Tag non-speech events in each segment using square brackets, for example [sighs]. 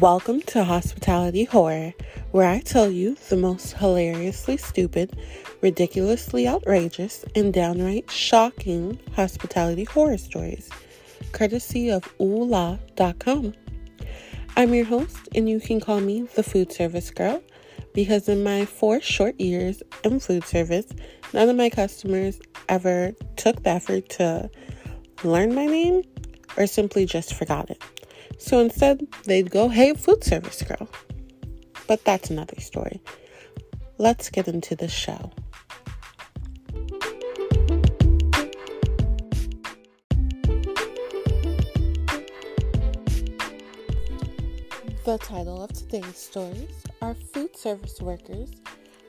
Welcome to Hospitality Horror, where I tell you the most hilariously stupid, ridiculously outrageous, and downright shocking hospitality horror stories, courtesy of oola.com. I'm your host, and you can call me the food service girl because in my four short years in food service, none of my customers ever took the effort to learn my name or simply just forgot it. So instead, they'd go, hey, food service girl. But that's another story. Let's get into the show. The title of today's stories are Food Service Workers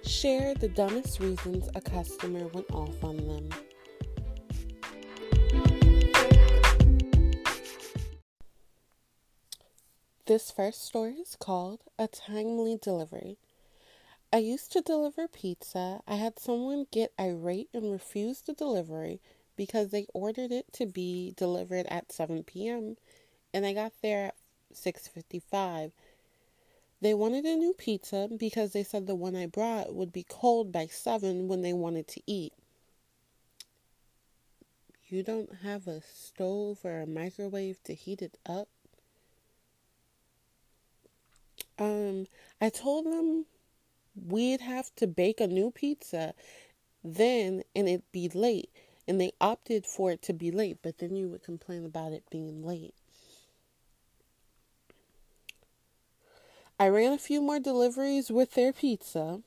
Share the Dumbest Reasons a Customer Went Off on Them. This first story is called A Timely Delivery. I used to deliver pizza. I had someone get irate and refuse the delivery because they ordered it to be delivered at 7 p.m. and I got there at 6:55. They wanted a new pizza because they said the one I brought would be cold by 7 when they wanted to eat. You don't have a stove or a microwave to heat it up? Um, I told them we'd have to bake a new pizza then and it'd be late. And they opted for it to be late, but then you would complain about it being late. I ran a few more deliveries with their pizza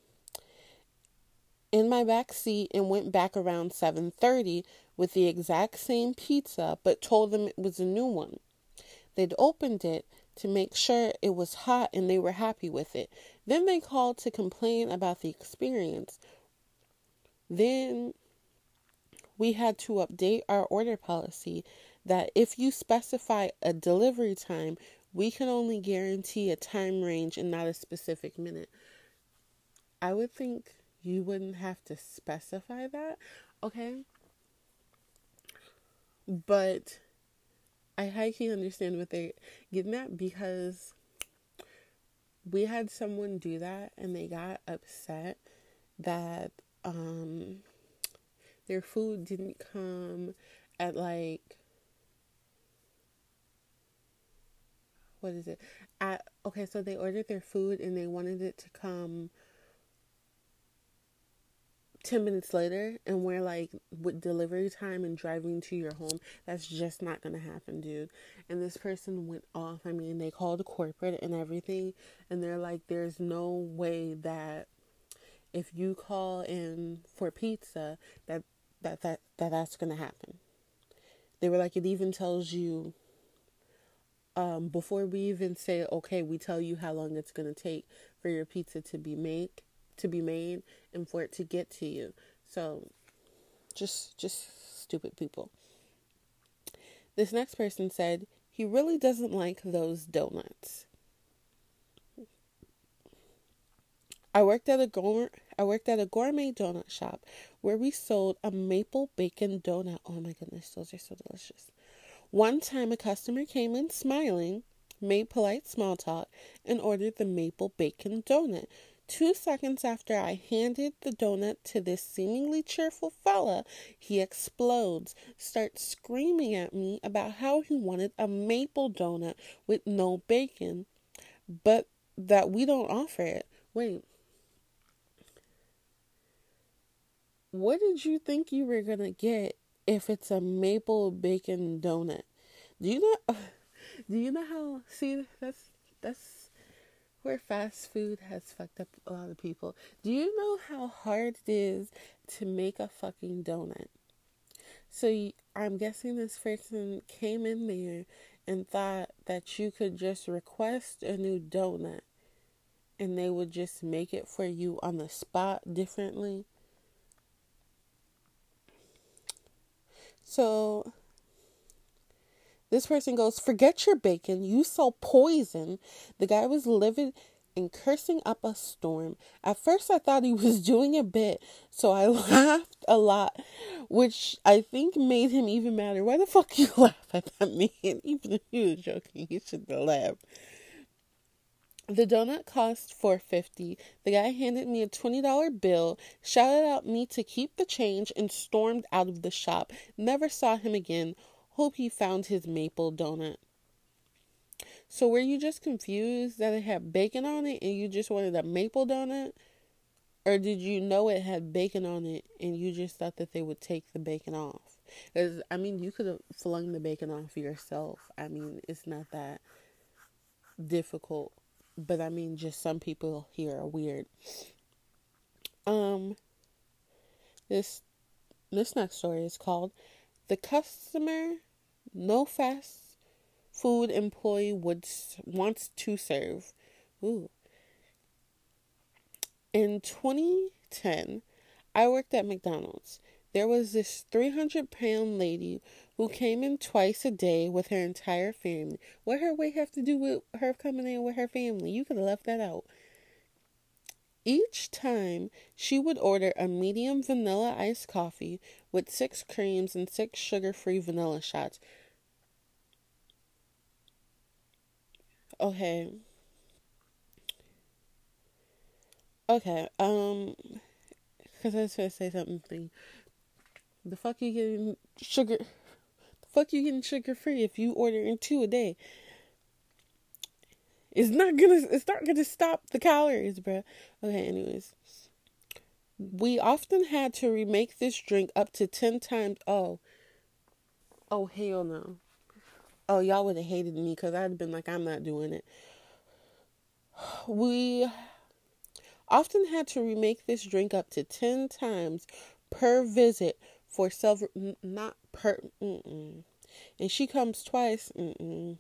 in my back seat and went back around 7:30 with the exact same pizza but told them it was a new one. They'd opened it to make sure it was hot and they were happy with it. Then they called to complain about the experience. Then we had to update our order policy that if you specify a delivery time, we can only guarantee a time range and not a specific minute. I would think you wouldn't have to specify that, okay? But I highly understand what they're getting at because we had someone do that and they got upset that um their food didn't come at like what is it? At okay so they ordered their food and they wanted it to come 10 minutes later and we're like with delivery time and driving to your home that's just not gonna happen dude. And this person went off. I mean they called corporate and everything and they're like there's no way that if you call in for pizza that that that, that that's gonna happen. They were like it even tells you um, before we even say okay we tell you how long it's gonna take for your pizza to be made to be made and for it to get to you. So just just stupid people. This next person said he really doesn't like those donuts. I worked at a gourmet I worked at a gourmet donut shop where we sold a maple bacon donut. Oh my goodness, those are so delicious. One time a customer came in smiling, made polite small talk, and ordered the maple bacon donut. Two seconds after I handed the donut to this seemingly cheerful fella, he explodes, starts screaming at me about how he wanted a maple donut with no bacon, but that we don't offer it. Wait. What did you think you were going to get if it's a maple bacon donut? Do you know [laughs] do you know how see that's that's where fast food has fucked up a lot of people. Do you know how hard it is to make a fucking donut? So I'm guessing this person came in there and thought that you could just request a new donut and they would just make it for you on the spot differently. So this person goes, Forget your bacon. You sell poison. The guy was livid and cursing up a storm. At first, I thought he [laughs] was doing a bit, so I [laughs] laughed a lot, which I think made him even madder. Why the fuck [laughs] you laugh at that man? Even if he was joking, you should laugh. The donut cost four fifty. The guy handed me a twenty dollar bill, shouted at me to keep the change, and stormed out of the shop. Never saw him again. Hope he found his maple donut. So were you just confused that it had bacon on it and you just wanted a maple donut? Or did you know it had bacon on it and you just thought that they would take the bacon off? Because, I mean, you could have flung the bacon off yourself. I mean, it's not that difficult. But I mean, just some people here are weird. Um, this this next story is called "The Customer No Fast Food Employee Would Wants to Serve." Ooh. In 2010, I worked at McDonald's. There was this 300 pound lady who came in twice a day with her entire family. What her weight have to do with her coming in with her family? You could have left that out. Each time, she would order a medium vanilla iced coffee with six creams and six sugar free vanilla shots. Okay. Okay, um, because I was going to say something. The fuck you getting sugar? The fuck you getting sugar free if you ordering two a day? It's not gonna. It's not gonna stop the calories, bro. Okay. Anyways, we often had to remake this drink up to ten times. Oh. Oh hell no. Oh y'all would have hated me because I'd been like, I'm not doing it. [sighs] We often had to remake this drink up to 10 times per visit for several, not per, mm-mm. and she comes twice, mm-mm.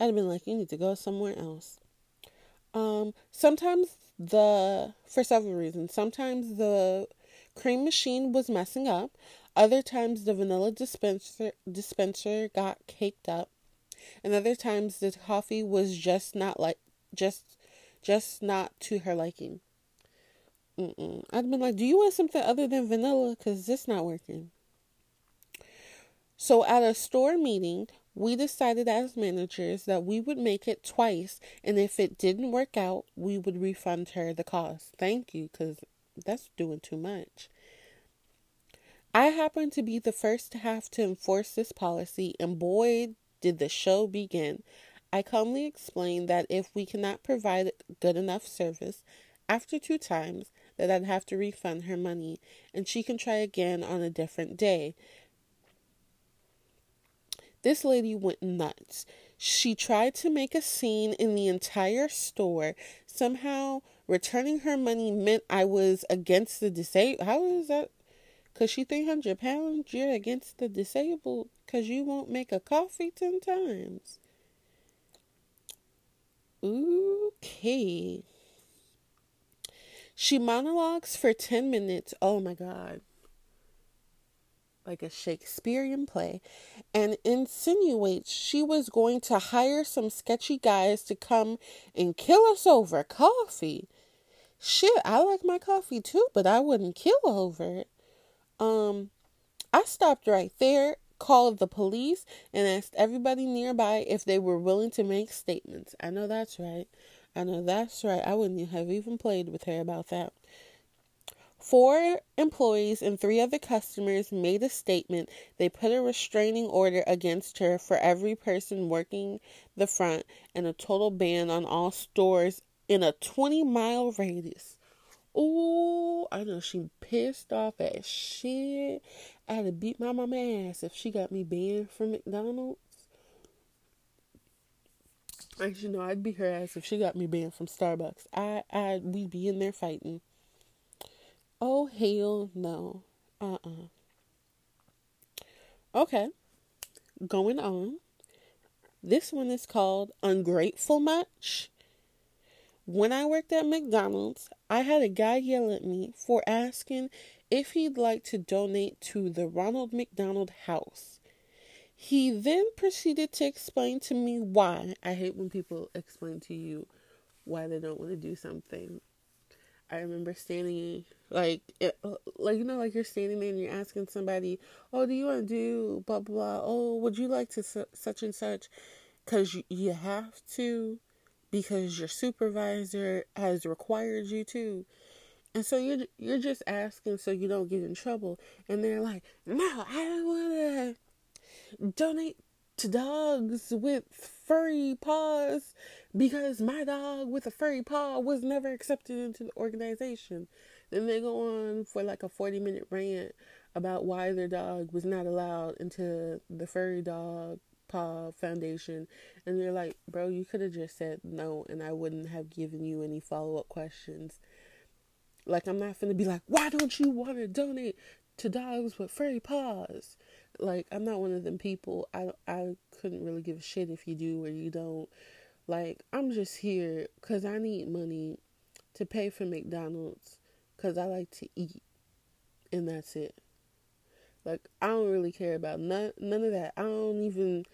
I'd have been like, you need to go somewhere else. Um, sometimes the, for several reasons, sometimes the cream machine was messing up. Other times the vanilla dispenser dispenser got caked up. And other times the coffee was just not like just just not to her liking. Mm-mm. I'd been like, do you want something other than vanilla? Because this not working. So at a store meeting, we decided as managers that we would make it twice, and if it didn't work out, we would refund her the cost. Thank you, because that's doing too much. I happened to be the first to have to enforce this policy, and boy, did the show begin. I calmly explained that if we cannot provide good enough service after two times, that I'd have to refund her money and she can try again on a different day. This lady went nuts. She tried to make a scene in the entire store. Somehow, returning her money meant I was against the disabled. How is that? Because she 300 pounds, you're against the disabled because you won't make a coffee 10 times. Okay. She monologues for 10 minutes. Oh my God. Like a Shakespearean play. And insinuates she was going to hire some sketchy guys to come and kill us over coffee. Shit, I like my coffee too, but I wouldn't kill over it. Um, I stopped right there, called the police, and asked everybody nearby if they were willing to make statements. I know that's right. I know that's right. I wouldn't have even played with her about that. Four employees and three other customers made a statement. They put a restraining order against her for every person working the front and a total ban on all stores in a 20 mile radius. Oh, I know she pissed off as shit. I had to beat my mama ass if she got me banned from McDonald's. Actually, no, I'd beat her ass if she got me banned from Starbucks. I, I, we'd be in there fighting. Oh hell no. Uh uh-uh. uh Okay. Going on. This one is called Ungrateful Much. When I worked at McDonald's, I had a guy yell at me for asking if he'd like to donate to the Ronald McDonald House. He then proceeded to explain to me why. I hate when people explain to you why they don't want to do something. I remember standing like it, like you know like you're standing there and you're asking somebody, "Oh, do you want to do blah blah? blah. Oh, would you like to su- such and such?" Cuz you, you have to, because your supervisor has required you to. And so you're you're just asking so you don't get in trouble. And they're like, "No, I don't want to donate to dogs with furry paws because my dog with a furry paw was never accepted into the organization." Then they go on for like a 40 minute rant about why their dog was not allowed into the furry dog paw foundation. And you're like bro you could have just said no and i wouldn't have given you any follow-up questions. Like i'm not gonna be like why don't you want to donate to dogs with furry paws like i'm not one of them people i i couldn't really give a shit if you do or you don't like i'm just here because i need money to pay for mcdonald's because i like to eat and that's it like I don't really care about none none of that. I don't even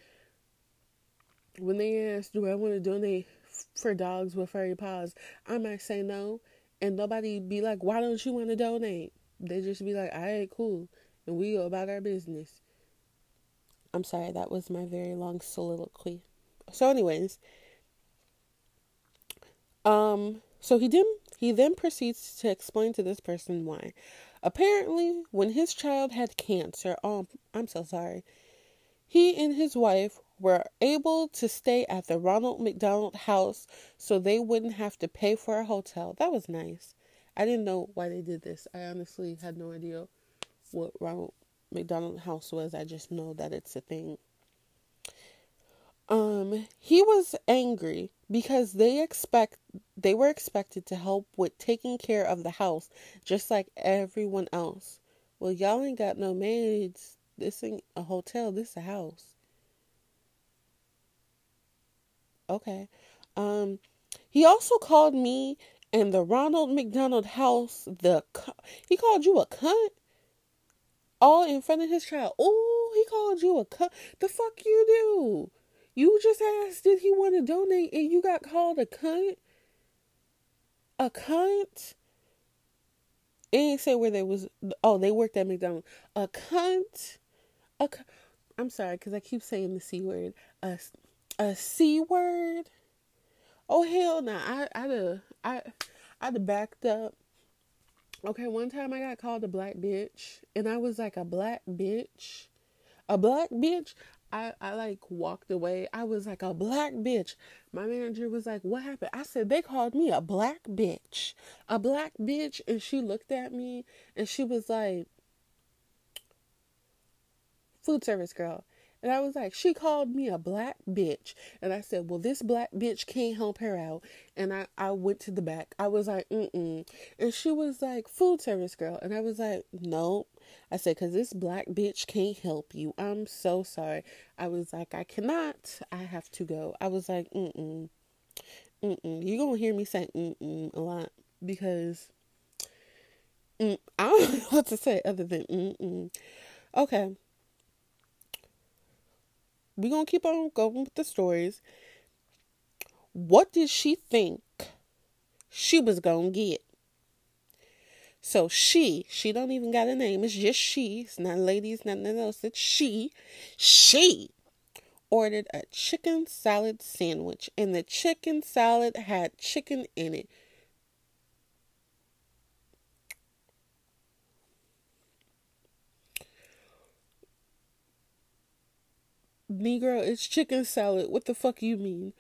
when they ask, do I want to donate for dogs with furry paws? I might say no, and nobody be like, why don't you want to donate? They just be like, all right, cool, and we go about our business. I'm sorry, that was my very long soliloquy. So, anyways, um, so he did. He then proceeds to explain to this person why. Apparently, when his child had cancer, oh, I'm so sorry, he and his wife were able to stay at the Ronald McDonald House so they wouldn't have to pay for a hotel. That was nice. I didn't know why they did this. I honestly had no idea what Ronald McDonald House was. I just know that it's a thing. Um, he was angry because they expect they were expected to help with taking care of the house just like everyone else. Well, y'all ain't got no maids. This ain't a hotel, this is a house. Okay. Um he also called me and the Ronald McDonald house the he called you a cunt all in front of his child. Oh, he called you a cunt. The fuck you do? You just asked did he want to donate and you got called a cunt? A cunt? It ain't say where they was. Oh, they worked at McDonald's. A cunt? A cu- I'm sorry because I keep saying the C word. A, a C word? Oh, hell no. Nah. I, I'd have, I, I'd have backed up. Okay, one time I got called a black bitch and I was like, a black bitch? A black bitch? I, I like walked away. I was like a black bitch. My manager was like, What happened? I said, They called me a black bitch. A black bitch. And she looked at me and she was like, Food service girl. And I was like, she called me a black bitch. And I said, well, this black bitch can't help her out. And I, I went to the back. I was like, mm-mm. And she was like, food service girl. And I was like, nope. I said, because this black bitch can't help you. I'm so sorry. I was like, I cannot. I have to go. I was like, mm-mm. Mm-mm. You're going to hear me say mm-mm a lot because mm, I don't [laughs] know what to say other than mm-mm. Okay we're going to keep on going with the stories. What did she think she was going to get? So she, she don't even got a name. It's just she. It's not ladies, nothing else. It's she. She ordered a chicken salad sandwich, and the chicken salad had chicken in it. Negro, it's chicken salad. What the fuck you mean?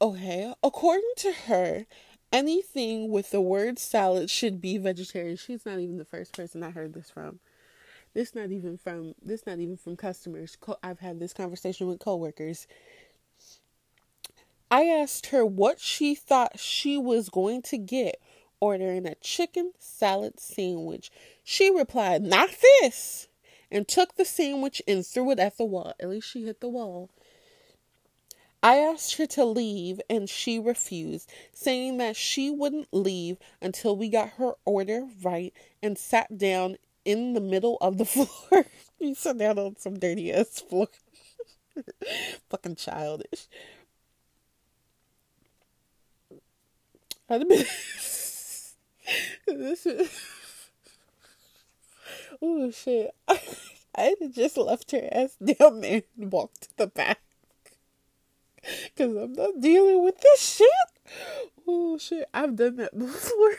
Okay, according to her, anything with the word salad should be vegetarian. She's not even the first person I heard this from. This not even from this not even from customers. I've had this conversation with coworkers. I asked her what she thought she was going to get ordering a chicken salad sandwich. She replied, "Not this." And took the sandwich and threw it at the wall. At least she hit the wall. I asked her to leave and she refused, saying that she wouldn't leave until we got her order right and sat down in the middle of the [laughs] floor. you sat down on some dirty ass floor. [laughs] Fucking childish. I'd [laughs] this is oh shit. [laughs] I, just left her ass down there and walked to the back. Cause I'm not dealing with this shit. Oh shit, I've done that [laughs] before.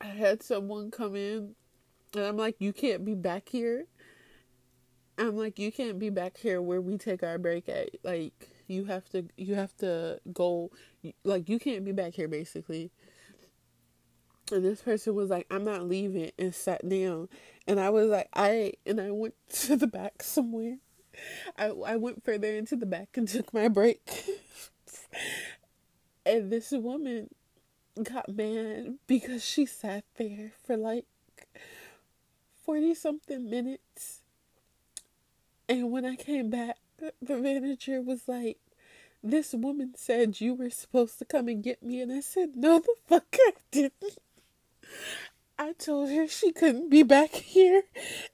I had someone come in and I'm like, you can't be back here. I'm like, you can't be back here where we take our break at. Like, you have to, you have to go. Like, you can't be back here, basically. And this person was like, I'm not leaving, and sat down. And I was like, I, and I went [laughs] to the back somewhere. I, I went further into the back and took my break. [laughs] and this woman got mad because she sat there for like 40 something minutes. And when I came back, the manager was like, This woman said you were supposed to come and get me. And I said, No, the fuck I didn't. I told her she couldn't be back here.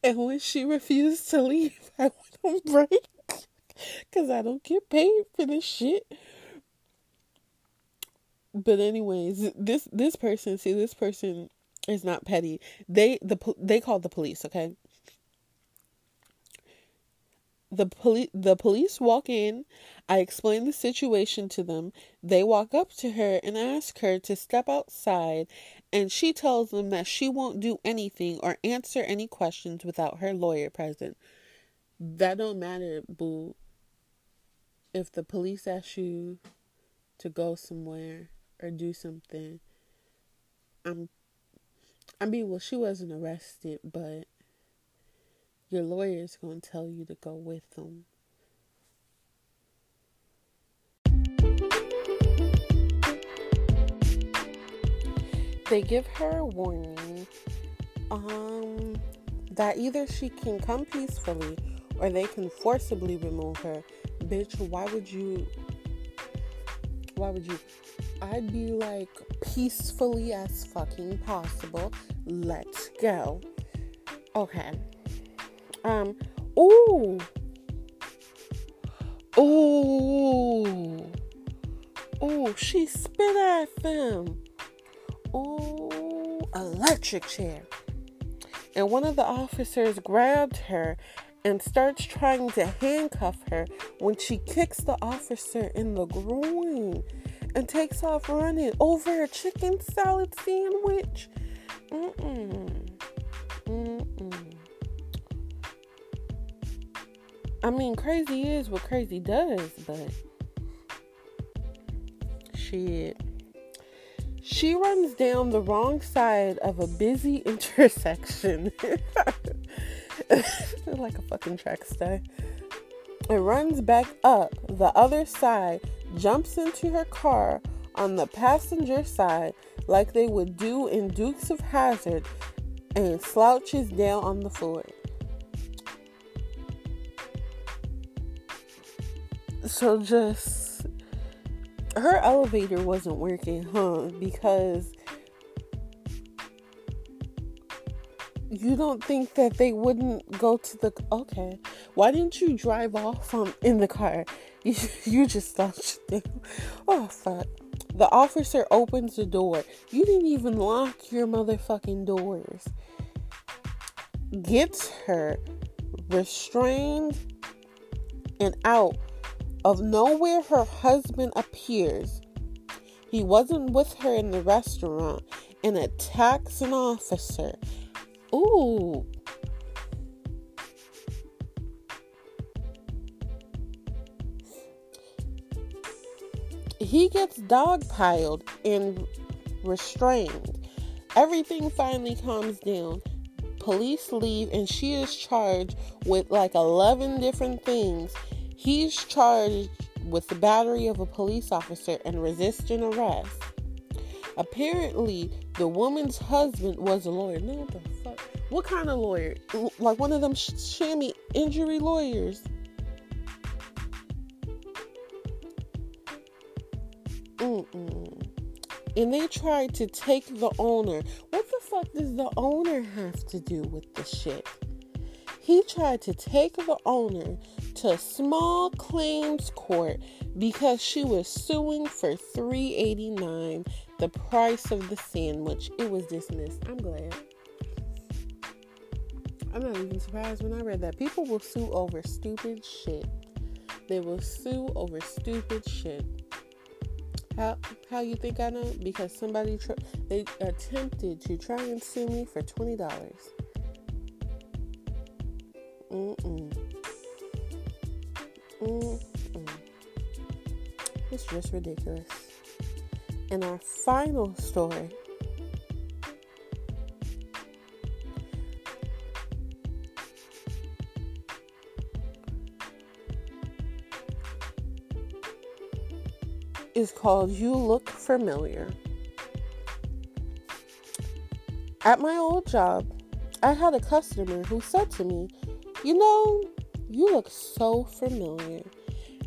And when she refused to leave, [laughs] I went on break. Because I don't get paid for this shit. But anyways, this this person, see this person is not petty. They the they called the police, okay? The police the police walk in. I explain the situation to them. They walk up to her and ask her to step outside, and she tells them that she won't do anything or answer any questions without her lawyer present. That don't matter, boo. If the police ask you to go somewhere or do something, I'm I mean, well, she wasn't arrested, but your lawyer is going to tell you to go with them. They give her a warning um, that either she can come peacefully or they can forcibly remove her. Bitch, why would you? Why would you? I'd be like, peacefully as fucking possible. Let's go. Okay. Um, ooh. Ooh. Ooh, she spit at them. Ooh, electric chair. And one of the officers grabbed her and starts trying to handcuff her when she kicks the officer in the groin and takes off running over a chicken salad sandwich. Mm-mm. I mean, crazy is what crazy does, but shit. She runs down the wrong side of a busy [laughs] intersection. [laughs] like a fucking track star. It runs back up the other side jumps into her car on the passenger side like they would do in Dukes of Hazzard, and slouches down on the floor. So just her elevator wasn't working, huh? Because you don't think that they wouldn't go to the okay. Why didn't you drive off from in the car? [laughs] You, you just thought oh fuck. The officer opens the door. You didn't even lock your motherfucking doors. Gets her restrained and out of nowhere her husband appears he wasn't with her in the restaurant and attacks an officer Ooh. He gets dogpiled and restrained. Everything finally calms down. Police leave, and she is charged with like 11 different things. He's charged with the battery of a police officer and resisting arrest. Apparently, the woman's husband was a lawyer. No, the fuck? What kind of lawyer? Like one of them shammy injury lawyers. Mm-mm. And they tried to take the owner. What the fuck does the owner have to do with the shit? He tried to take the owner to small claims court because she was suing for 389 the price of the sandwich. It was dismissed. I'm glad. I'm not even surprised when I read that. People will sue over stupid shit. They will sue over stupid shit. How how you think I know? Because somebody tr- they attempted to try and sue me for twenty dollars. Mm-mm. Mm-mm. It's just ridiculous. And our final story is called You Look Familiar. At my old job, I had a customer who said to me, You know, you look so familiar.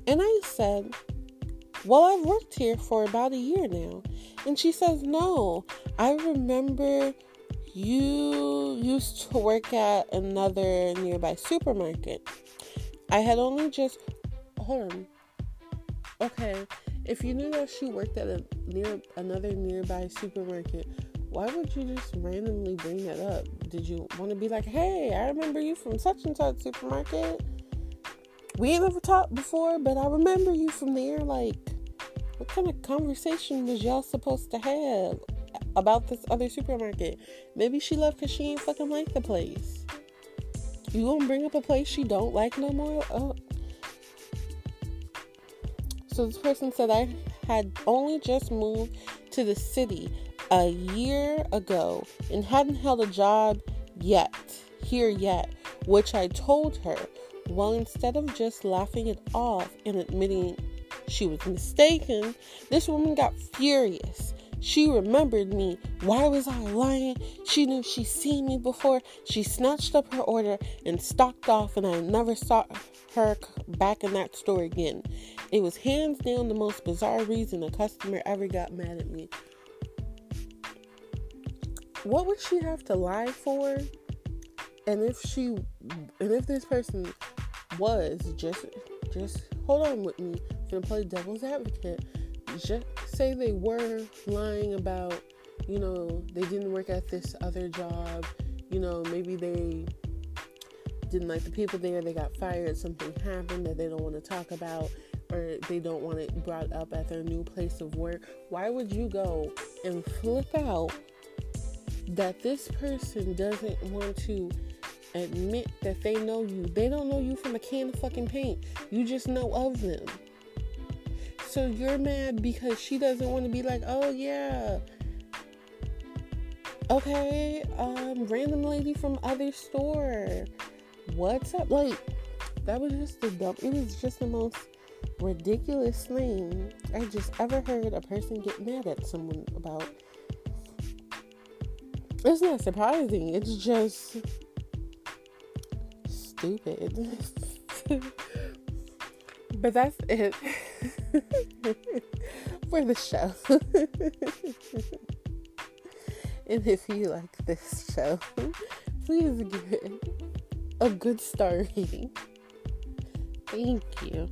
And I said, Well, I've worked here for about a year now. And she says, No, I remember you used to work at another nearby supermarket. I had only just. Hold on. Okay, if you knew that she worked at a near another nearby supermarket, why would you just randomly bring that up? Did you want to be like, "Hey, I remember you from such and such supermarket. We ain't never talked before, but I remember you from there." Like, what kind of conversation was y'all supposed to have about this other supermarket? Maybe she left because she ain't fucking like the place. You gonna bring up a place she don't like no more? Oh, so this person said I had only just moved to the city a year ago and hadn't held a job yet, here yet, which I told her. Well, instead of just laughing it off and admitting she was mistaken, this woman got furious. She remembered me. Why was I lying? She knew she'd seen me before. She snatched up her order and stalked off, and I never saw her back in that store again. It was hands down the most bizarre reason a customer ever got mad at me. What would she have to lie for? And if she and if this person was just just hold on with me, I'm gonna play devil's advocate. Just say they were lying about, you know, they didn't work at this other job, you know, maybe they didn't like the people there, they got fired, something happened that they don't want to talk about or they don't want it brought up at their new place of work, why would you go and flip out that this person doesn't want to admit that they know you? They don't know you from a can of fucking paint. You just know of them. So you're mad because she doesn't want to be like, oh yeah. Okay, um, random lady from other store. What's up? Like, that was just the dumb. It was just the most ridiculous thing I just ever heard a person get mad at someone about. It's not surprising, it's just stupid. [laughs] but that's it [laughs] for the show. [laughs] and if you like this show, please give it a good star rating. Thank you.